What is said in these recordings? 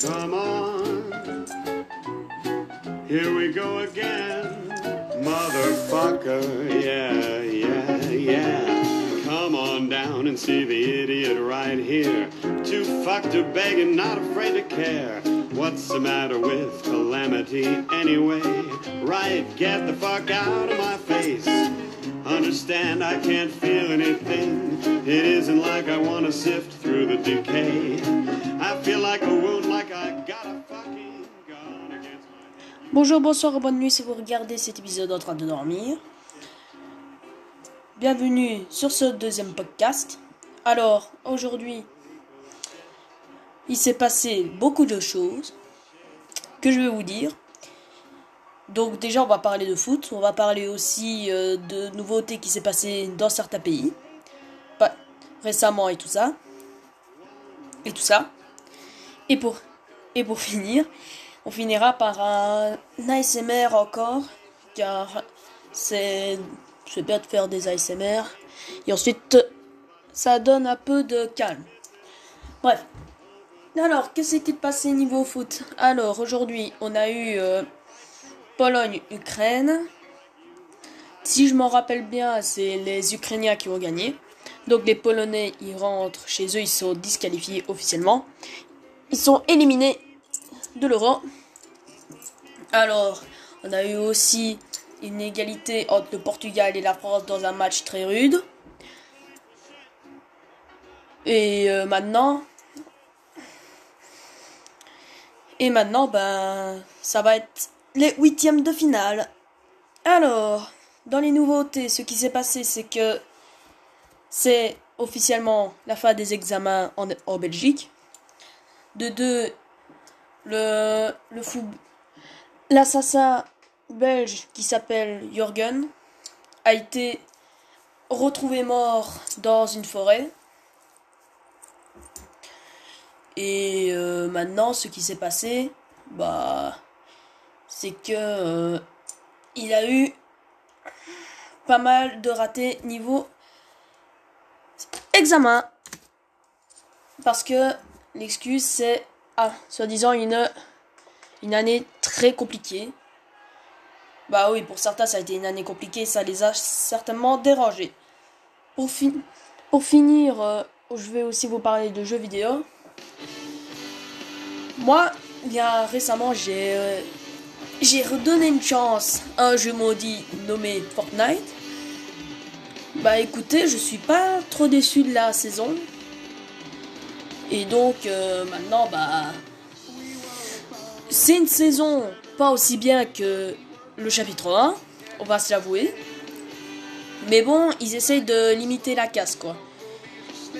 Come on. Here we go again. Motherfucker. Yeah, yeah, yeah. Come on down and see the idiot right here. Too fucked to beg and not afraid to care. What's the matter with calamity anyway? Right, get the fuck out of my face. Understand I can't feel anything. It isn't like I wanna sift through the decay. Bonjour, bonsoir bonne nuit si vous regardez cet épisode en train de dormir. Bienvenue sur ce deuxième podcast. Alors, aujourd'hui, il s'est passé beaucoup de choses que je vais vous dire. Donc déjà, on va parler de foot, on va parler aussi euh, de nouveautés qui s'est passé dans certains pays, pas récemment et tout ça, et tout ça. Et pour et pour finir, on finira par un ASMR encore, car c'est bien de faire des ASMR. Et ensuite, ça donne un peu de calme. Bref. Alors, qu'est-ce qui s'est passé niveau foot? Alors, aujourd'hui, on a eu euh, Pologne-Ukraine. Si je m'en rappelle bien, c'est les Ukrainiens qui ont gagné. Donc les Polonais, ils rentrent chez eux, ils sont disqualifiés officiellement. Ils sont éliminés de l'Euro. Alors, on a eu aussi une égalité entre le Portugal et la France dans un match très rude. Et euh, maintenant, et maintenant, ben, ça va être les huitièmes de finale. Alors, dans les nouveautés, ce qui s'est passé, c'est que c'est officiellement la fin des examens en, Belgique. De deux, le, le l'assassin belge qui s'appelle Jürgen a été retrouvé mort dans une forêt. Et euh, maintenant, ce qui s'est passé, bah, c'est que euh, il a eu pas mal de ratés niveau examen. Parce que l'excuse c'est ah, soi-disant une une année très compliquée. Bah oui, pour certains ça a été une année compliquée, ça les a certainement dérangés. Pour, fin pour finir, euh, je vais aussi vous parler de jeux vidéo. Moi, bien récemment, j'ai euh, j'ai redonné une chance à un jeu maudit nommé Fortnite. Bah écoutez, je suis pas trop déçu de la saison. Et donc euh, maintenant, bah. C'est une saison pas aussi bien que le chapitre 1, on va se l'avouer. Mais bon, ils essayent de limiter la casse quoi.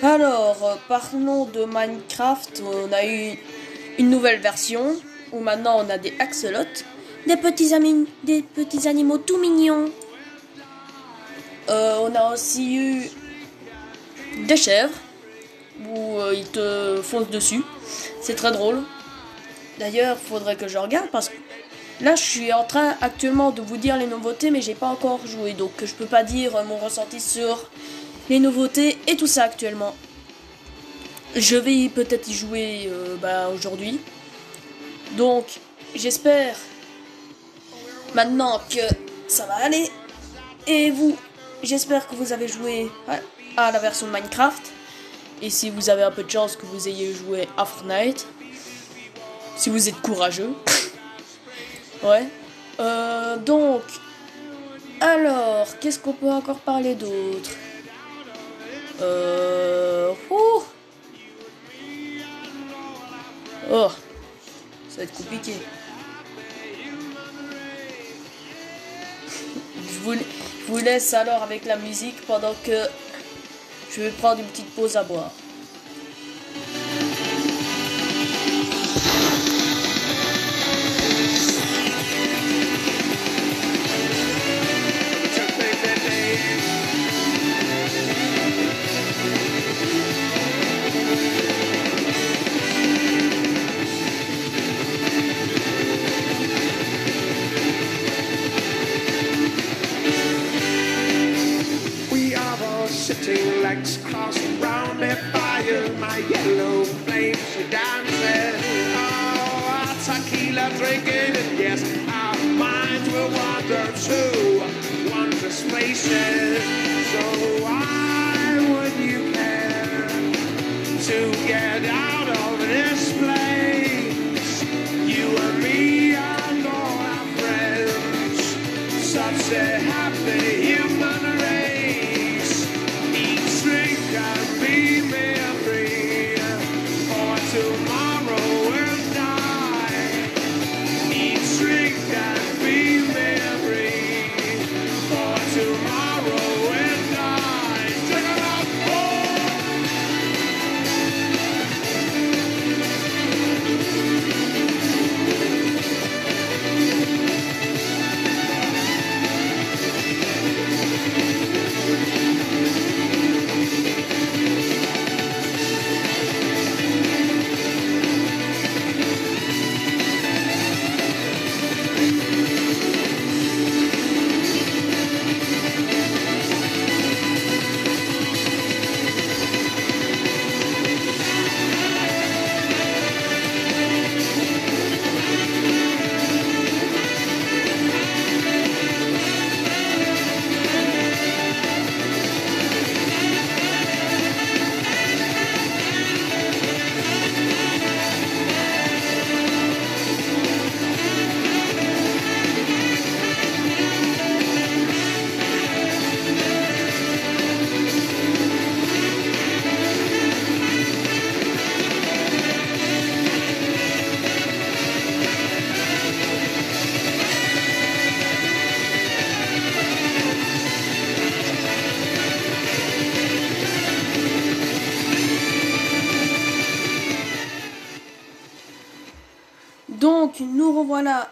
Alors, euh, parlons de Minecraft. On a eu une nouvelle version où maintenant on a des axolotes des petits, des petits animaux tout mignons. Euh, on a aussi eu des chèvres où euh, ils te foncent dessus. C'est très drôle. D'ailleurs, faudrait que je regarde parce que là, je suis en train actuellement de vous dire les nouveautés, mais j'ai pas encore joué, donc je peux pas dire mon ressenti sur les nouveautés et tout ça actuellement. Je vais peut-être y jouer euh, bah, aujourd'hui. Donc, j'espère maintenant que ça va aller. Et vous, j'espère que vous avez joué à la version Minecraft. Et si vous avez un peu de chance que vous ayez joué à Fortnite. Si vous êtes courageux. ouais. Euh, donc, alors, qu'est-ce qu'on peut encore parler d'autre? Euh... Oh, ça va être compliqué. Je vous laisse alors avec la musique pendant que je vais prendre une petite pause à boire. Legs crossed stars around me fire. My yellow flames are dancing. Oh, our tequila drinking, and yes, our minds will wander to wondrous places. So I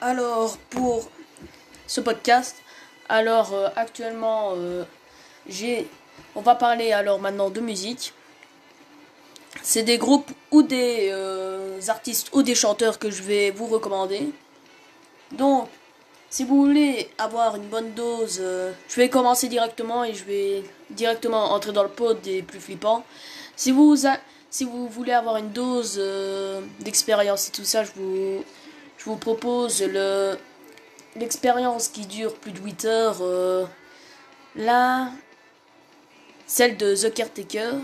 alors pour ce podcast. Alors, euh, actuellement, euh, j'ai. On va parler alors maintenant de musique. C'est des groupes ou des euh, artistes ou des chanteurs que je vais vous recommander. Donc, si vous voulez avoir une bonne dose, je vais commencer directement et je vais directement entrer dans le pod des plus flippants. Si vous, si vous voulez avoir une dose d'expérience et tout ça, je vous, je vous propose le l'expérience qui dure plus de 8 heures. euh, là, celle de The Caretaker.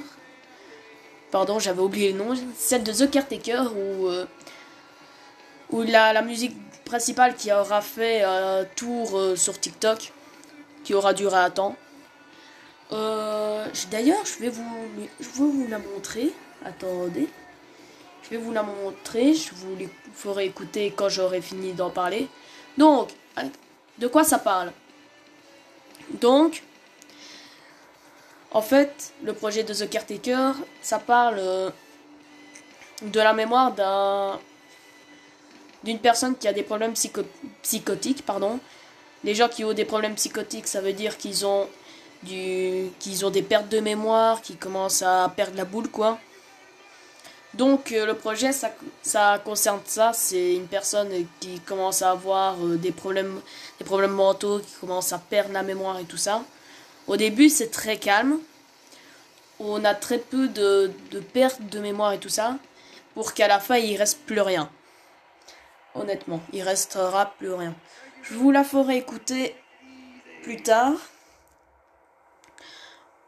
Pardon, j'avais oublié le nom. Celle de The Caretaker où, euh, où la, la musique principale qui aura fait un tour euh, sur TikTok, qui aura duré un temps. Euh, D'ailleurs, je vais vous, je vais vous la montrer. Attendez. Vais vous la montrer. Je vous les ferai écouter quand j'aurai fini d'en parler. Donc, de quoi ça parle? Donc, en fait, le projet de The Caretaker, ça parle euh, de la mémoire d'un d'une personne qui a des problèmes psycho- psychotiques, pardon. Les gens qui ont des problèmes psychotiques, ça veut dire qu'ils ont du qu'ils ont des pertes de mémoire, qui commencent à perdre la boule quoi. Donc euh, le projet ça, concerne ça, c'est une personne qui commence à avoir euh, des problèmes des problèmes mentaux, qui commence à perdre la mémoire et tout ça. Au début, c'est très calme. On a très peu de, de pertes de mémoire et tout ça pour qu'à la fin, il reste plus rien. Honnêtement, il restera plus rien. Je vous la ferai écouter plus tard.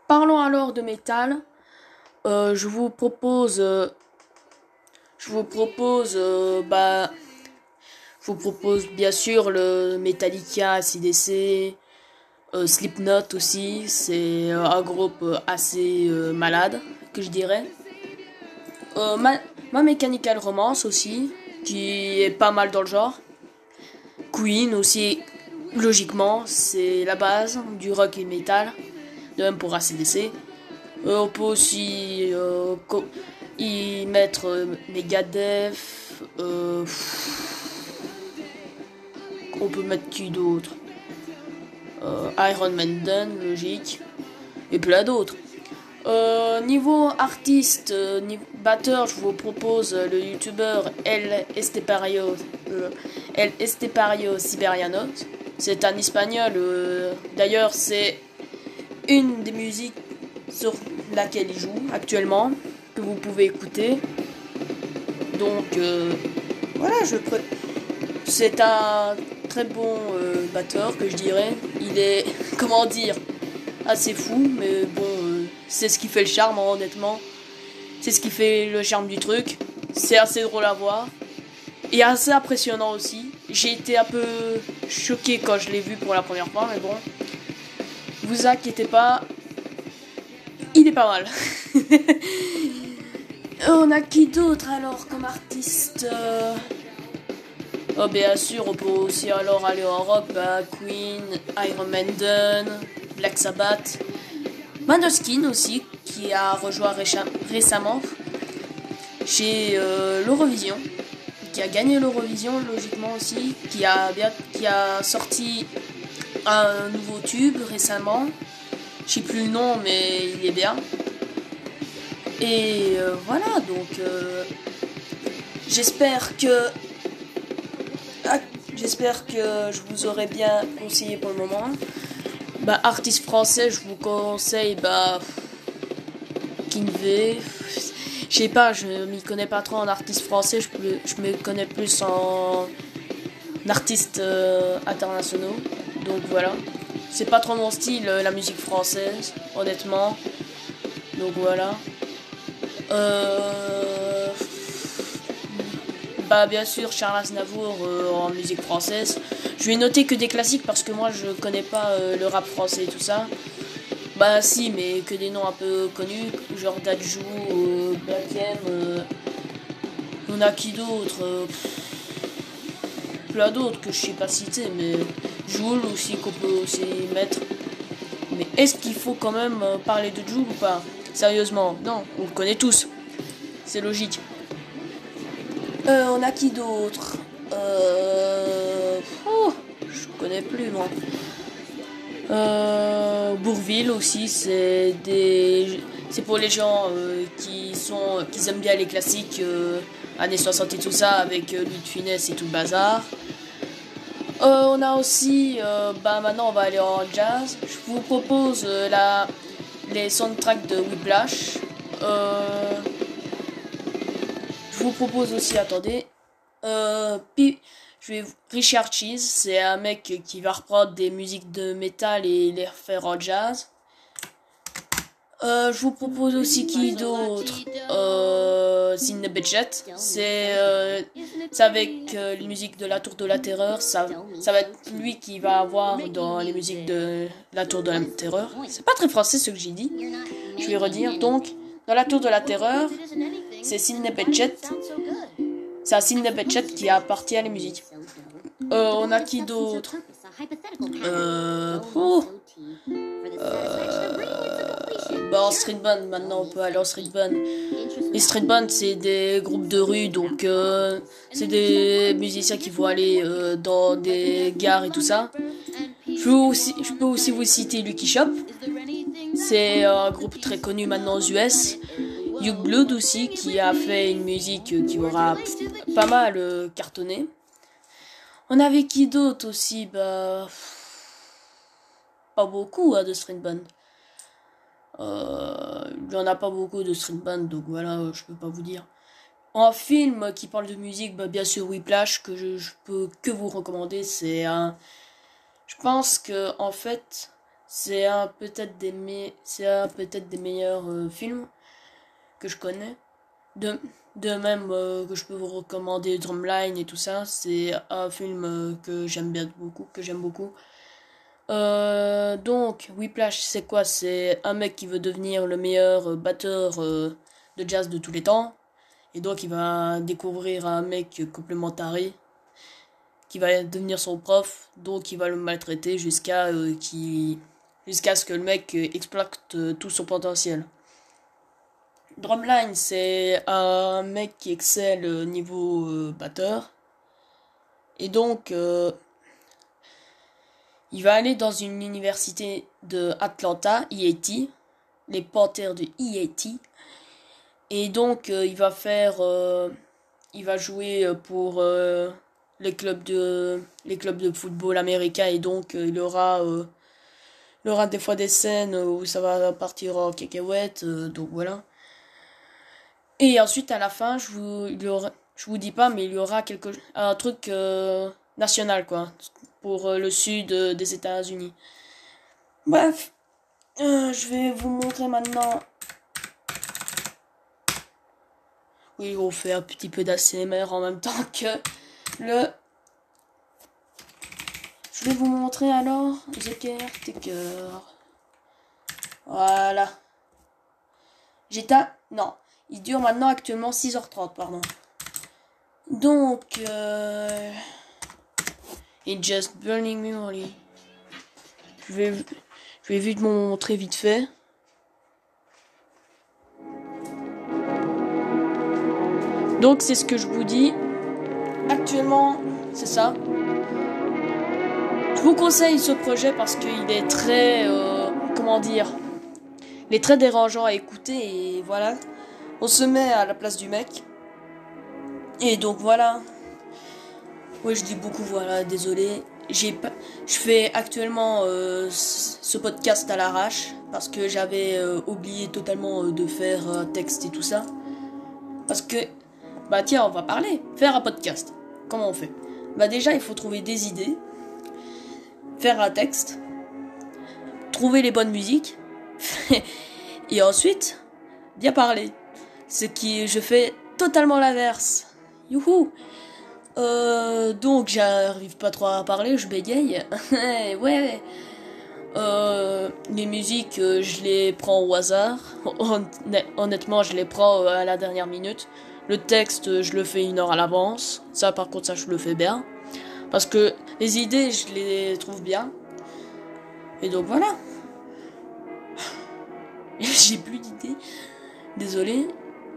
Parlons alors de métal. Euh, je vous propose, je vous propose, euh, bah, je vous propose bien sûr le Metallica, CDC, euh, Slipknot aussi. C'est euh, un groupe euh, assez malade, que je dirais. Ma, Mechanical Romance aussi, qui est pas mal dans le genre. Queen aussi, logiquement, c'est la base du rock et metal. De même pour ACDC. On peut aussi y mettre euh, euh, on peut mettre qui d'autre? Euh, Iron Maiden, logique. Et plein d'autres. Euh, niveau artiste, batteur, je vous propose le youtubeur El Estepario, El Estepario Siberianos. C'est un espagnol. D'ailleurs, c'est une des musiques sur laquelle il joue actuellement, que vous pouvez écouter. Donc, euh, voilà, je, pré- c'est un très bon euh, batteur que je dirais. Il est, comment dire, assez fou, mais bon, euh, c'est ce qui fait le charme, hein, honnêtement. C'est ce qui fait le charme du truc. C'est assez drôle à voir. Et assez impressionnant aussi. J'ai été un peu choqué quand je l'ai vu pour la première fois, mais bon. Vous inquiétez pas. Il est pas mal. On a qui d'autre alors comme artiste euh? Oh bien sûr, on peut aussi alors aller en rock, bah, Queen, Iron Maiden, Black Sabbath, Manoskin aussi, qui a rejoint récemment chez euh, l'Eurovision, qui a gagné l'Eurovision logiquement aussi, qui a, bien, qui a sorti un nouveau tube récemment. Je sais plus le nom, mais il est bien. Et euh, voilà, donc euh, j'espère que ah, j'espère que je vous aurai bien conseillé pour le moment. Bah, artiste français, je vous conseille bah Kinvey. Je sais pas, je m'y connais pas trop en artiste français, je, je me connais plus en artistes euh, internationaux. Donc voilà. C'est pas trop mon style, la musique française, honnêtement. Donc voilà. Euh, bah bien sûr Charles Aznavour euh, en musique française. Je vais noter que des classiques parce que moi je connais pas euh, le rap français et tout ça. Bah si mais que des noms un peu connus, genre Dadju, Black M, on a qui d'autre Plein d'autres que je sais pas citer mais Joule aussi qu'on peut aussi mettre. Mais est-ce qu'il faut quand même parler de Joule ou pas? Sérieusement, non, on le connaît tous. C'est logique. Euh, on a qui d'autre euh... Oh, je connais plus moi. Euh, Bourville aussi, c'est des, c'est pour les gens euh, qui sont, qui aiment bien les classiques euh, années 60 et tout ça avec Louis de Funès et tout le bazar. on a aussi, bah maintenant on va aller en jazz. Je vous propose la les soundtracks de Whiplash. Euh, je vous propose aussi, attendez, euh, je vais, Richard Cheese, c'est un mec qui va reprendre des musiques de métal et les refaire en jazz. Euh, je vous propose aussi qui d'autre euh. C'est euh, avec euh, les musiques de la Tour de la Terreur. Ça, ça va être lui qui va avoir dans les musiques de la Tour de la Terreur. C'est pas très français ce que j'ai dit. Je vais redire. Donc, dans la Tour de la Terreur, c'est Sidney Bechet. C'est à Sidney Bechet qui appartient à les musiques. On a qui d'autre euh, oh. Bah, en street band, maintenant on peut aller en street band. Les street band, c'est des groupes de rue, donc euh, c'est des musiciens qui vont aller euh, dans des gares et tout ça. Je, peux aussi vous citer Lucky Shop. C'est un groupe très connu maintenant aux US. Hugh Blood aussi, qui a fait une musique qui aura pas mal euh, cartonné. On avait qui d'autre aussi? Bah. Pas beaucoup hein, de street band. Euh, il n'y en a pas beaucoup de street band, donc voilà, je peux pas vous dire. En film qui parle de musique, bah, bien sûr Whiplash, que je, peux que vous recommander. C'est un. Je pense que, en fait, c'est un peut-être des, meilleurs euh, films que je connais. De, de même euh, que je peux vous recommander Drumline et tout ça. C'est un film que j'aime bien beaucoup, que j'aime beaucoup. Euh, donc, Whiplash, c'est quoi? C'est un mec qui veut devenir le meilleur batteur euh, de jazz de tous les temps. Et donc, il va découvrir un mec complémentaire qui va devenir son prof. Donc, il va le maltraiter jusqu'à euh, jusqu'à ce que le mec exploite tout son potentiel. Drumline, c'est un mec qui excelle niveau batteur. Et donc, il va aller dans une université de Atlanta, IAT, les Panthers de IAT. Et donc, euh, il va faire. Euh, il va jouer pour euh, les, clubs de, les clubs de football américains. Et donc, il, aura, il aura des fois des scènes où ça va partir en cacahuète. donc, voilà. Et ensuite, à la fin, je vous, je vous dis pas, mais il y aura quelque un truc national quoi pour euh, le sud euh, des États-Unis. Bref, je vais vous montrer maintenant. Oui, on fait un petit peu d'ACMR en même temps que le. Je vais vous montrer alors The Caretaker. Voilà. J'étais. Non. Il dure maintenant actuellement 6h30, pardon. Donc. Euh... It's just burning memory. Je vais, je vais vite montrer vite fait. Donc c'est ce que je vous dis. Actuellement, c'est ça. Je vous conseille ce projet parce qu'il est très, euh, comment dire, il est très dérangeant à écouter et voilà. On se met à la place du mec. Et donc voilà. Oui, je dis beaucoup voilà, désolé. J'ai pas je fais actuellement euh, ce podcast à l'arrache parce que j'avais euh, oublié totalement de faire un texte et tout ça. Parce que bah tiens, on va parler, faire un podcast. Comment on fait? Bah déjà, il faut trouver des idées, faire un texte, trouver les bonnes musiques, et ensuite, bien parler. Ce qui, je fais totalement l'inverse. Youhou euh, donc j'arrive pas trop à parler, je bégaye. ouais. Euh, les musiques, euh, je les prends au hasard. Honnêtement, je les prends euh, à la dernière minute. Le texte, je le fais une heure à l'avance. Ça, par contre, ça, je le fais bien. Parce que les idées, je les trouve bien. Et donc voilà. J'ai plus d'idées. Désolé.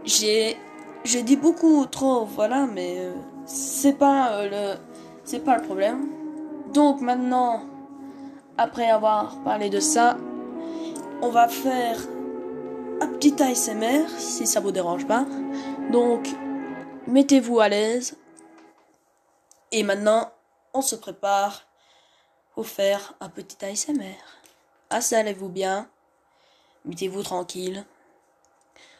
J'ai, j'ai dit beaucoup trop, voilà, mais euh, c'est pas euh, le, c'est pas le problème. Donc maintenant, après avoir parlé de ça, on va faire un petit ASMR si ça vous dérange pas. Donc, mettez-vous à l'aise. Et maintenant, on se prépare pour faire un petit ASMR. Installez-vous bien. Mettez-vous tranquille.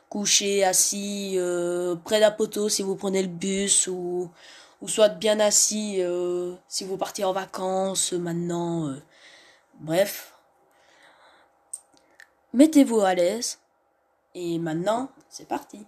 Couchez assis euh, près d'un poteau si vous prenez le bus ou, ou soit bien assis euh, si vous partez en vacances maintenant. Euh. bref. Mettez-vous à l'aise. Et maintenant, c'est parti.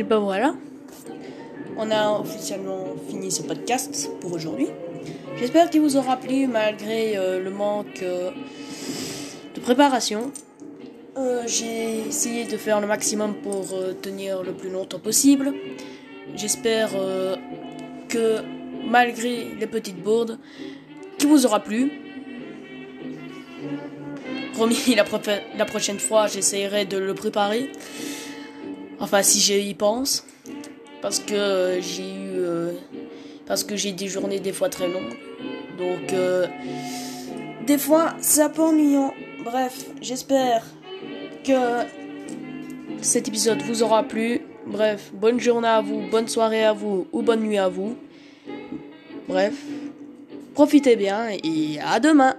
Et ben voilà. On a officiellement fini ce podcast pour aujourd'hui. J'espère qu'il vous aura plu malgré euh, le manque euh, de préparation. Euh, j'ai essayé de faire le maximum pour tenir le plus longtemps possible. J'espère que malgré les petites bourdes, qu'il vous aura plu. Promis, la, la prochaine fois, j'essaierai de le préparer. Enfin, si j'y pense. Parce que j'ai eu. Euh, parce que j'ai des journées des fois très longues. Donc, euh, des fois, c'est un peu ennuyant. Bref, j'espère que cet épisode vous aura plu. Bref, bonne journée à vous, bonne soirée à vous ou bonne nuit à vous. Bref, profitez bien et à demain.